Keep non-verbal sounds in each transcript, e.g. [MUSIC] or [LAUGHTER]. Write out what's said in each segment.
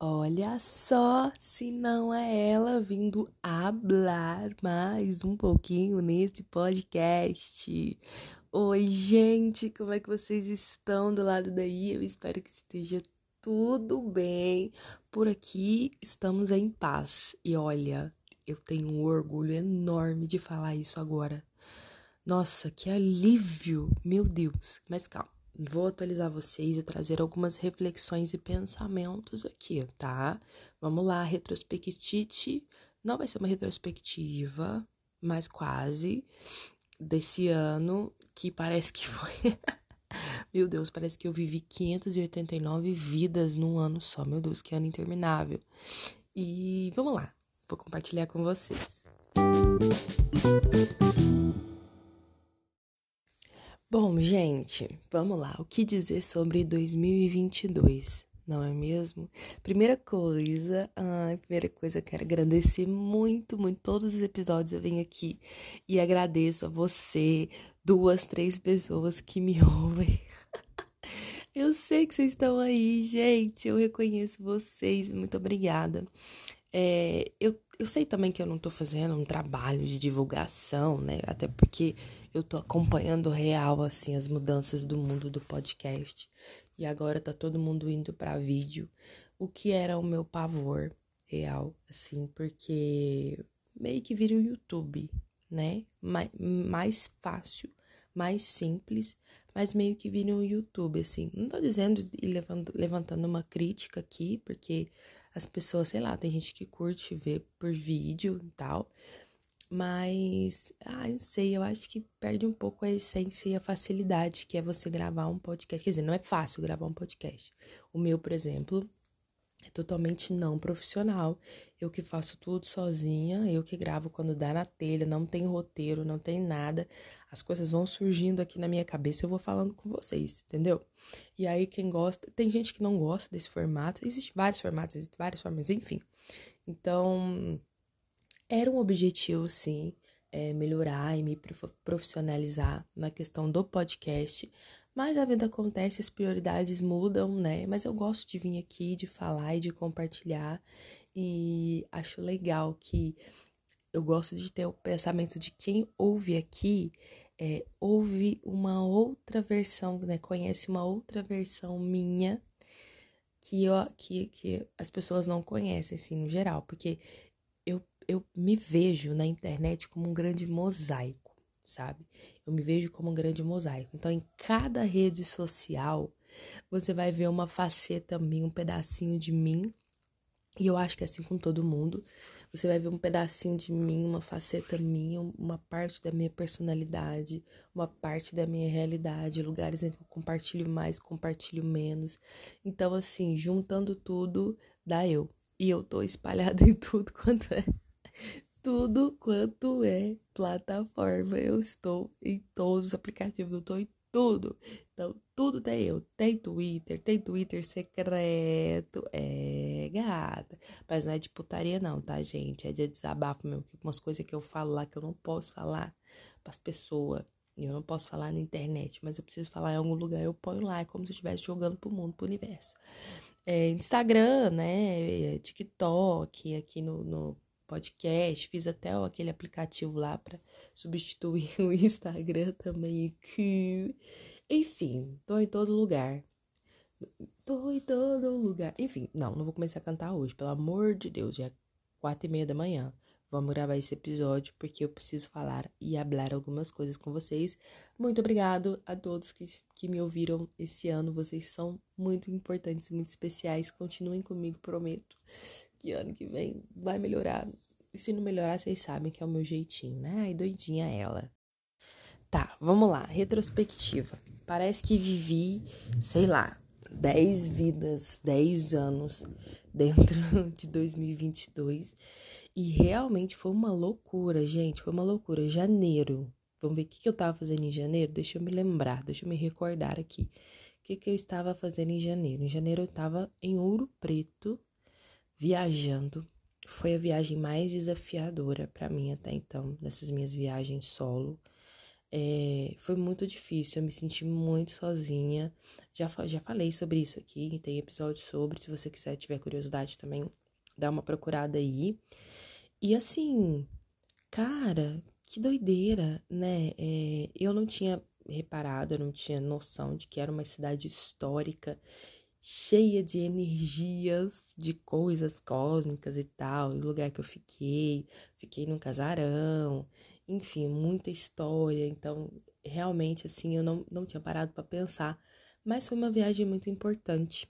Olha só, se não é ela vindo hablar mais um pouquinho nesse podcast. Oi, gente, como é que vocês estão do lado daí? Eu espero que esteja tudo bem. Por aqui estamos em paz. E olha, eu tenho um orgulho enorme de falar isso agora. Nossa, que alívio! Meu Deus! Mas calma vou atualizar vocês e trazer algumas reflexões e pensamentos aqui, tá? Vamos lá, retrospectite. Não vai ser uma retrospectiva, mas quase desse ano que parece que foi. [LAUGHS] Meu Deus, parece que eu vivi 589 vidas num ano só. Meu Deus, que ano interminável. E vamos lá, vou compartilhar com vocês. Música Bom, gente, vamos lá. O que dizer sobre 2022? Não é mesmo? Primeira coisa, ai, primeira coisa, quero agradecer muito, muito. Todos os episódios eu venho aqui e agradeço a você, duas, três pessoas que me [LAUGHS] ouvem. Eu sei que vocês estão aí, gente. Eu reconheço vocês. Muito obrigada. É, eu, eu sei também que eu não tô fazendo um trabalho de divulgação, né? Até porque eu tô acompanhando real, assim, as mudanças do mundo do podcast. E agora tá todo mundo indo para vídeo, o que era o meu pavor real, assim, porque meio que vira o YouTube, né? Mais, mais fácil, mais simples, mas meio que vira o YouTube, assim. Não tô dizendo e levantando uma crítica aqui, porque as pessoas, sei lá, tem gente que curte ver por vídeo e tal. Mas, ah, não sei, eu acho que perde um pouco a essência e a facilidade que é você gravar um podcast. Quer dizer, não é fácil gravar um podcast. O meu, por exemplo, é totalmente não profissional. Eu que faço tudo sozinha, eu que gravo quando dá na telha, não tem roteiro, não tem nada. As coisas vão surgindo aqui na minha cabeça, eu vou falando com vocês, entendeu? E aí quem gosta, tem gente que não gosta desse formato, existem vários formatos, existem vários formatos, enfim. Então, era um objetivo, sim, é, melhorar e me profissionalizar na questão do podcast, mas a vida acontece, as prioridades mudam, né? Mas eu gosto de vir aqui, de falar e de compartilhar, e acho legal que eu gosto de ter o pensamento de quem ouve aqui é, ouve uma outra versão, né? Conhece uma outra versão minha que, eu, que, que as pessoas não conhecem, assim, no geral, porque eu me vejo na internet como um grande mosaico, sabe? Eu me vejo como um grande mosaico. Então, em cada rede social, você vai ver uma faceta minha, um pedacinho de mim. E eu acho que é assim com todo mundo. Você vai ver um pedacinho de mim, uma faceta minha, uma parte da minha personalidade, uma parte da minha realidade, lugares em que eu compartilho mais, compartilho menos. Então, assim, juntando tudo, dá eu. E eu tô espalhada [LAUGHS] em tudo quanto é tudo quanto é plataforma. Eu estou em todos os aplicativos, eu estou em tudo. Então, tudo tem eu. Tem Twitter, tem Twitter secreto. É, gata. Mas não é de putaria, não, tá, gente? É de desabafo mesmo. Umas coisas que eu falo lá que eu não posso falar pras pessoas. Eu não posso falar na internet, mas eu preciso falar em algum lugar. Eu ponho lá, é como se eu estivesse jogando pro mundo, pro universo. É, Instagram, né? É, TikTok, aqui no, no podcast, fiz até aquele aplicativo lá para substituir [LAUGHS] o Instagram também. Enfim, tô em todo lugar. Tô em todo lugar. Enfim, não, não vou começar a cantar hoje, pelo amor de Deus, já é quatro e meia da manhã. Vamos gravar esse episódio porque eu preciso falar e hablar algumas coisas com vocês. Muito obrigado a todos que, que me ouviram esse ano. Vocês são muito importantes, muito especiais. Continuem comigo, prometo que ano que vem vai melhorar. E se não melhorar, vocês sabem que é o meu jeitinho, né? Ai, doidinha ela. Tá, vamos lá. Retrospectiva. Parece que vivi, sei lá, 10 vidas, 10 anos dentro [LAUGHS] de 2022. E realmente foi uma loucura, gente. Foi uma loucura. Janeiro. Vamos ver o que, eu tava fazendo em janeiro? Deixa eu me lembrar, deixa eu me recordar aqui. O que, que eu estava fazendo em janeiro? Em janeiro eu estava em Ouro Preto, viajando. Foi a viagem mais desafiadora para mim até então, nessas minhas viagens solo. É, foi muito difícil, eu me senti muito sozinha. Já, já falei sobre isso aqui, tem episódio sobre. Se você quiser, tiver curiosidade também, dá uma procurada aí. E assim, cara, que doideira, né? É, eu não tinha reparado, eu não tinha noção de que era uma cidade histórica, cheia de energias, de coisas cósmicas e tal. O lugar que eu fiquei, fiquei num casarão, enfim, muita história. Então, realmente, assim, eu não, não tinha parado para pensar. Mas foi uma viagem muito importante,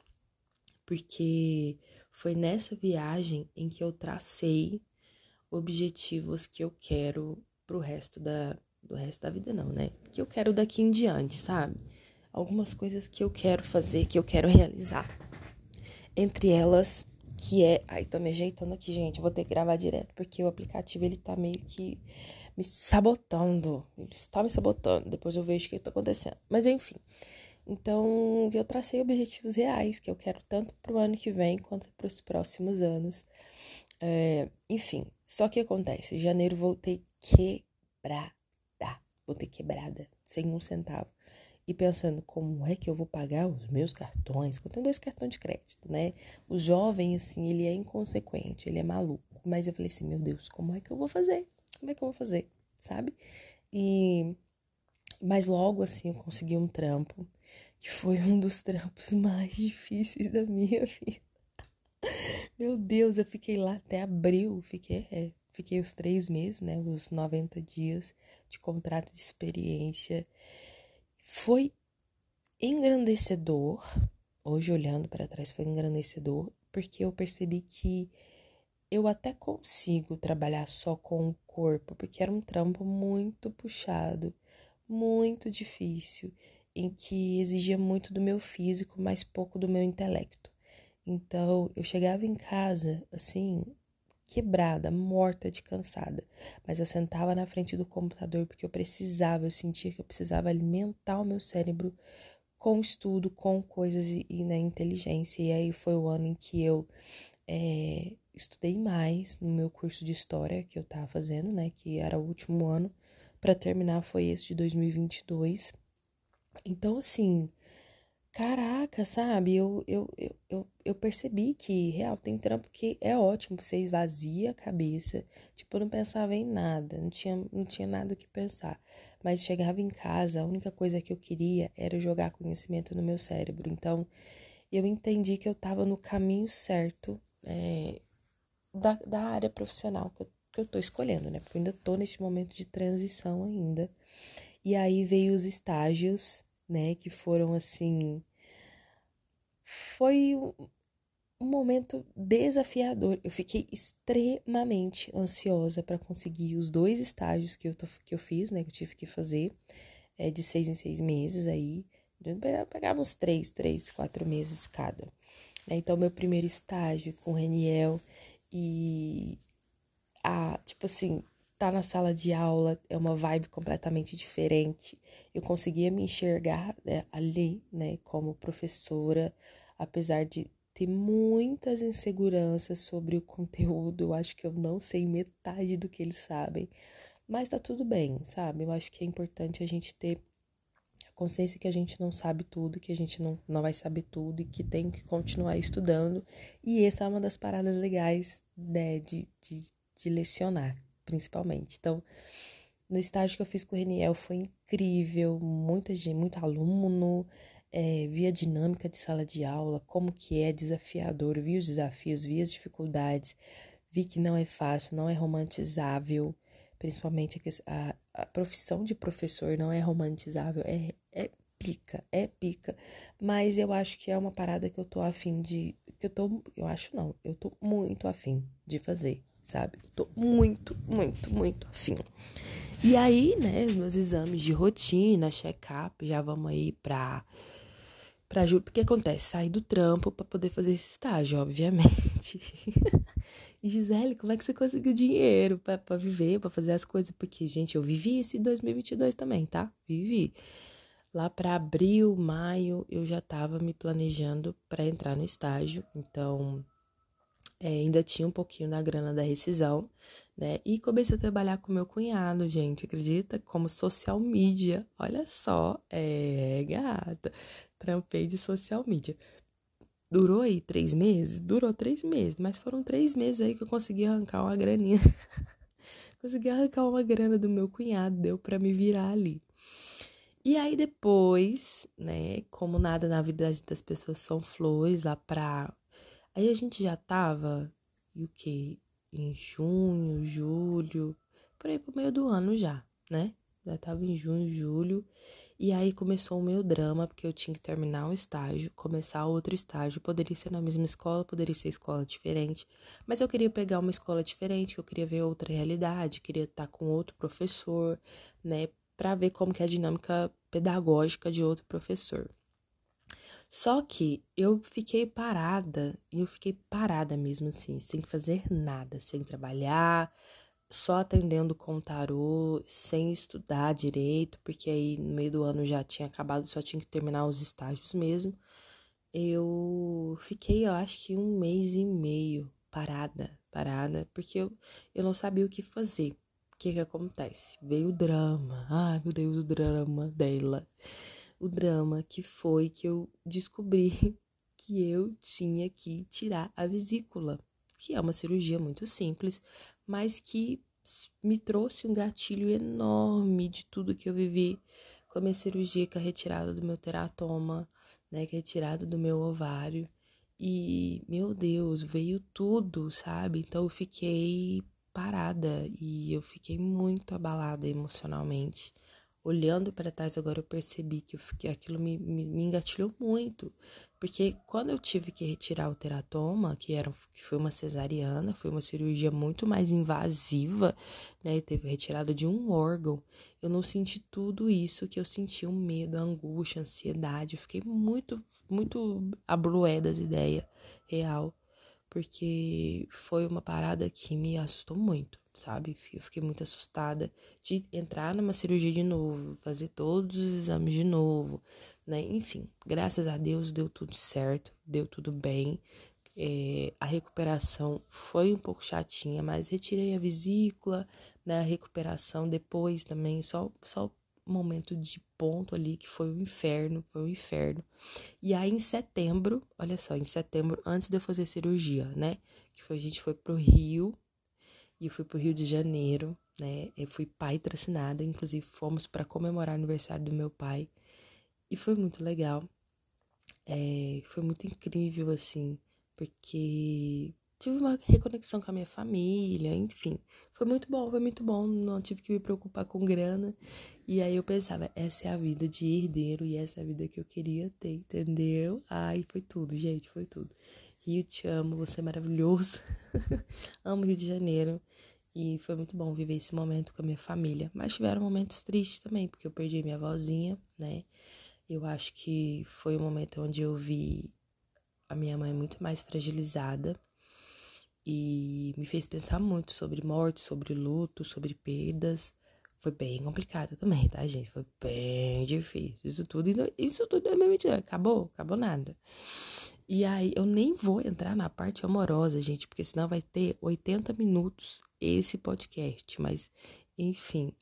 porque foi nessa viagem em que eu tracei objetivos que eu quero pro resto da, do resto da vida, não, né? Que eu quero daqui em diante, sabe? Algumas coisas que eu quero fazer, que eu quero realizar. Entre elas, que é. Ai, tô me ajeitando aqui, gente. Eu vou ter que gravar direto, porque o aplicativo ele tá meio que me sabotando. Ele está me sabotando. Depois eu vejo o que está acontecendo. Mas enfim. Então, eu tracei objetivos reais que eu quero tanto para o ano que vem quanto para os próximos anos. É, enfim, só que acontece, janeiro voltei quebrada. Voltei quebrada, sem um centavo. E pensando, como é que eu vou pagar os meus cartões? Eu tenho dois cartões de crédito, né? O jovem, assim, ele é inconsequente, ele é maluco. Mas eu falei assim, meu Deus, como é que eu vou fazer? como é que eu vou fazer, sabe? E mas logo assim eu consegui um trampo que foi um dos [LAUGHS] trampos mais difíceis da minha vida. Meu Deus, eu fiquei lá até abril, fiquei, é, fiquei os três meses, né? Os 90 dias de contrato de experiência. Foi engrandecedor. Hoje, olhando para trás, foi engrandecedor, porque eu percebi que eu até consigo trabalhar só com o corpo, porque era um trampo muito puxado, muito difícil, em que exigia muito do meu físico, mas pouco do meu intelecto. Então, eu chegava em casa, assim, quebrada, morta de cansada, mas eu sentava na frente do computador porque eu precisava, eu sentia que eu precisava alimentar o meu cérebro com estudo, com coisas e, na inteligência. E aí foi o ano em que eu é, estudei mais no meu curso de história que eu tava fazendo, né? Que era o último ano para terminar, foi esse de 2022. Então, assim, caraca, sabe? Eu, eu, eu, eu, eu percebi que, real, tem trampo que é ótimo, você esvazia a cabeça. Tipo, eu não pensava em nada, não tinha, não tinha nada o que pensar. Mas chegava em casa, a única coisa que eu queria era jogar conhecimento no meu cérebro. Então, eu entendi que eu tava no caminho certo. É, da, da área profissional que eu, que eu tô escolhendo, né? Porque eu ainda tô nesse momento de transição ainda. E aí veio os estágios, né? Que foram assim. Foi um, momento desafiador. Eu fiquei extremamente ansiosa para conseguir os dois estágios que eu, tô, que eu fiz, né? Que eu tive que fazer, é, de seis em seis meses aí. Eu pegava uns três, três, quatro meses de cada. Então, meu primeiro estágio com o Reniel, e a, tipo assim, tá na sala de aula é uma vibe completamente diferente. Eu conseguia me enxergar né, ali, né, como professora, apesar de ter muitas inseguranças sobre o conteúdo. Eu acho que eu não sei metade do que eles sabem, mas tá tudo bem, sabe? Eu acho que é importante a gente ter consciência que a gente não sabe tudo, que a gente não, não vai saber tudo e que tem que continuar estudando. E essa é uma das paradas legais né, de, de, de lecionar, principalmente. Então, no estágio que eu fiz com o Reniel foi incrível, muita gente, muito aluno, é, vi a dinâmica de sala de aula, como que é desafiador, vi os desafios, vi as dificuldades, vi que não é fácil, não é romantizável, principalmente a, a, a profissão de professor não é romantizável, é, é pica, é pica. Mas eu acho que é uma parada que eu tô afim de. Que eu tô. Eu acho não, eu tô muito afim de fazer, sabe? Tô muito, muito, muito afim. E aí, né, meus exames de rotina, check-up, já vamos aí pra. Pra julho, porque acontece, sair do trampo para poder fazer esse estágio, obviamente. [LAUGHS] E Gisele, como é que você conseguiu dinheiro para viver, para fazer as coisas? Porque, gente, eu vivi esse 2022 também, tá? Vivi. Lá para abril, maio, eu já tava me planejando para entrar no estágio. Então, é, ainda tinha um pouquinho da grana da rescisão, né? E comecei a trabalhar com meu cunhado, gente, acredita? Como social media. Olha só, é gata. Trampei de social media. Durou aí três meses? Durou três meses, mas foram três meses aí que eu consegui arrancar uma graninha. [LAUGHS] consegui arrancar uma grana do meu cunhado, deu para me virar ali. E aí depois, né, como nada na vida das pessoas são flores, lá pra. Aí a gente já tava, e o quê? Em junho, julho, por aí pro meio do ano já, né? Já tava em junho, julho. E aí começou o meu drama, porque eu tinha que terminar um estágio, começar outro estágio. Poderia ser na mesma escola, poderia ser escola diferente. Mas eu queria pegar uma escola diferente, eu queria ver outra realidade, queria estar com outro professor, né? Para ver como que é a dinâmica pedagógica de outro professor. Só que eu fiquei parada, e eu fiquei parada mesmo assim, sem fazer nada, sem trabalhar, só atendendo com tarô, sem estudar direito, porque aí no meio do ano já tinha acabado, só tinha que terminar os estágios mesmo. Eu fiquei, eu acho que um mês e meio parada, parada, porque eu, eu não sabia o que fazer. O que que acontece? Veio o drama. Ai, meu Deus, o drama dela. O drama que foi que eu descobri [LAUGHS] que eu tinha que tirar a vesícula, que é uma cirurgia muito simples, mas que me trouxe um gatilho enorme de tudo que eu vivi com a minha cirurgia, com a retirada do meu teratoma, né, que é retirada do meu ovário. E, meu Deus, veio tudo, sabe? Então eu fiquei parada e eu fiquei muito abalada emocionalmente olhando para trás agora eu percebi que, eu fiquei, aquilo me, me, me, engatilhou muito. Porque quando eu tive que retirar o teratoma, que, era, que foi uma cesariana, foi uma cirurgia muito mais invasiva, né? Teve retirada de um órgão. Eu não senti tudo isso que eu senti, o medo, a angústia, a ansiedade. Eu fiquei muito, muito abrué das ideias real. Porque foi uma parada que me assustou muito sabe? Eu fiquei muito assustada de entrar numa cirurgia de novo, fazer todos os exames de novo, né? Enfim, graças a Deus deu tudo certo, deu tudo bem. É, a recuperação foi um pouco chatinha, mas retirei a vesícula, né? A recuperação depois também, só, só momento de ponto ali que foi o inferno, foi o inferno. E aí em setembro, olha só, em setembro, antes de eu fazer cirurgia, né? Que foi, a gente foi pro Rio, e eu fui pro Rio de Janeiro, né? Eu fui pai tracinada, inclusive fomos para comemorar o aniversário do meu pai. E foi muito legal. É, foi muito incrível, assim, porque tive uma reconexão com a minha família, enfim. Foi muito bom, foi muito bom. Não tive que me preocupar com grana. E aí eu pensava, essa é a vida de herdeiro e essa é a vida que eu queria ter, entendeu? Ai, foi tudo, gente, foi tudo. Rio, te amo, você é maravilhoso. [LAUGHS] amo Rio de Janeiro. E foi muito bom viver esse momento com a minha família. Mas tiveram momentos tristes também, porque eu perdi minha avózinha, né? Eu acho que foi um momento onde eu vi a minha mãe muito mais fragilizada e me fez pensar muito sobre morte, sobre luto, sobre perdas. Foi bem complicado também, tá, gente? Foi bem difícil. Isso tudo, isso tudo em 2022. Acabou? Acabou nada. E aí, eu nem vou entrar na parte amorosa, gente, porque senão vai ter 80 minutos esse podcast. Mas, enfim,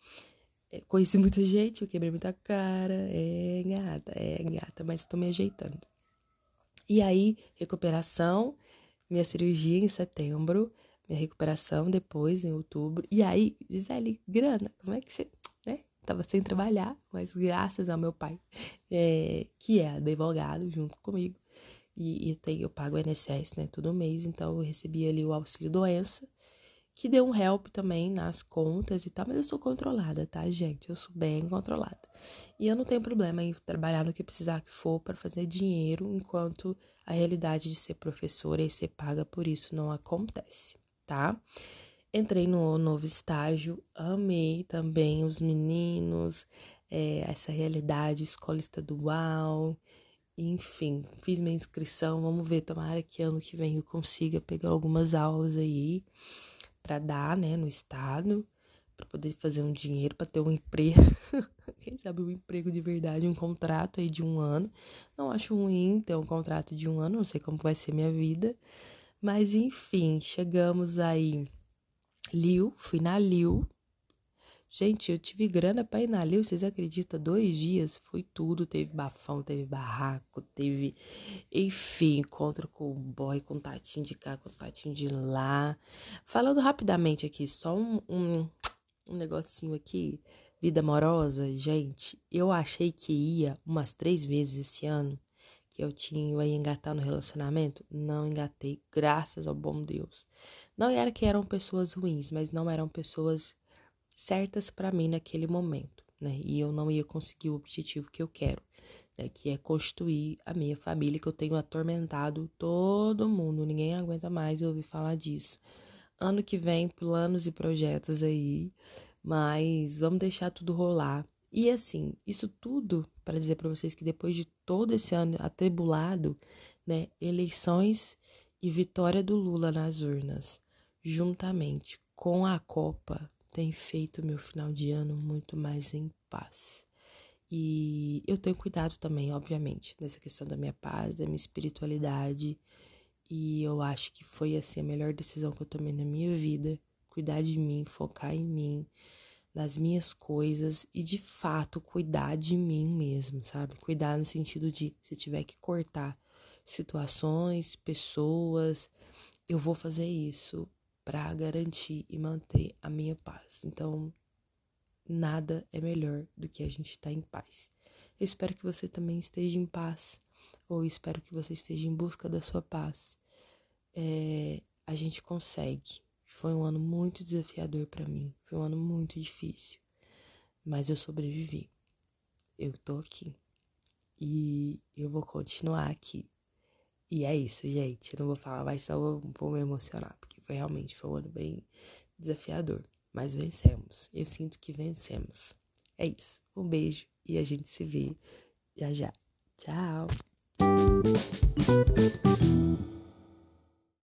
é, conheci muita gente, eu quebrei muita cara. É gata, é gata, mas tô me ajeitando. E aí, recuperação, minha cirurgia em setembro, minha recuperação depois, em outubro. E aí, Gisele, grana, como é que você, né? Tava sem trabalhar, mas graças ao meu pai, é, que é advogado junto comigo, e, e tem, eu pago o INSS, né, todo mês, então eu recebi ali o auxílio doença, que deu um help também nas contas e tal, mas eu sou controlada, tá, gente? Eu sou bem controlada. E eu não tenho problema em trabalhar no que precisar que for para fazer dinheiro, enquanto a realidade de ser professora e ser paga por isso não acontece, tá? Entrei no novo estágio, amei também os meninos, é, essa realidade, escola estadual, enfim, fiz minha inscrição. Vamos ver, tomara que ano que vem eu consiga pegar algumas aulas aí para dar, né, no estado, para poder fazer um dinheiro, para ter um emprego. [LAUGHS] Quem sabe um emprego de verdade, um contrato aí de um ano. Não acho ruim ter um contrato de um ano, não sei como vai ser minha vida. Mas enfim, chegamos aí. Liu, fui na Liu. Gente, eu tive grana pra ir na Liu, vocês acreditam? Dois dias, foi tudo. Teve bafão, teve barraco, teve, enfim, encontro com o boy, com tatinho de cá, com tatinho de lá. Falando rapidamente aqui, só um, um, um negocinho aqui. Vida amorosa, gente, eu achei que ia umas três vezes esse ano que eu tinha, eu ia engatar no relacionamento. Não engatei, graças ao bom Deus. Não era que eram pessoas ruins, mas não eram pessoas certas para mim naquele momento, né? E eu não ia conseguir o objetivo que eu quero, né? Que é construir a minha família, que eu tenho atormentado todo mundo. Ninguém aguenta mais ouvir falar disso. Ano que vem, planos e projetos aí mas vamos deixar tudo rolar. E assim, isso tudo para dizer para vocês que depois de todo esse ano atribulado, né, eleições e vitória do Lula nas urnas, juntamente com a Copa, tem feito meu final de ano muito mais em paz. E eu tenho cuidado também, obviamente, nessa questão da minha paz, da minha espiritualidade. E eu acho que foi assim a melhor decisão que eu tomei na minha vida, cuidar de mim, focar em mim, nas minhas coisas e de fato cuidar de mim mesmo, sabe? Cuidar no sentido de se tiver que cortar situações, pessoas, eu vou fazer isso para garantir e manter a minha paz. Então, nada é melhor do que a gente estar tá em paz. Eu espero que você também esteja em paz, ou espero que você esteja em busca da sua paz. É, a gente consegue, foi um ano muito desafiador para mim, foi um ano muito difícil, mas eu sobrevivi. Eu tô aqui e eu vou continuar aqui. E é isso, gente. Eu não vou falar mais, só vou, vou me emocionar, porque foi realmente foi um ano bem desafiador. Mas vencemos. Eu sinto que vencemos. É isso. Um beijo e a gente se vê já já. Tchau.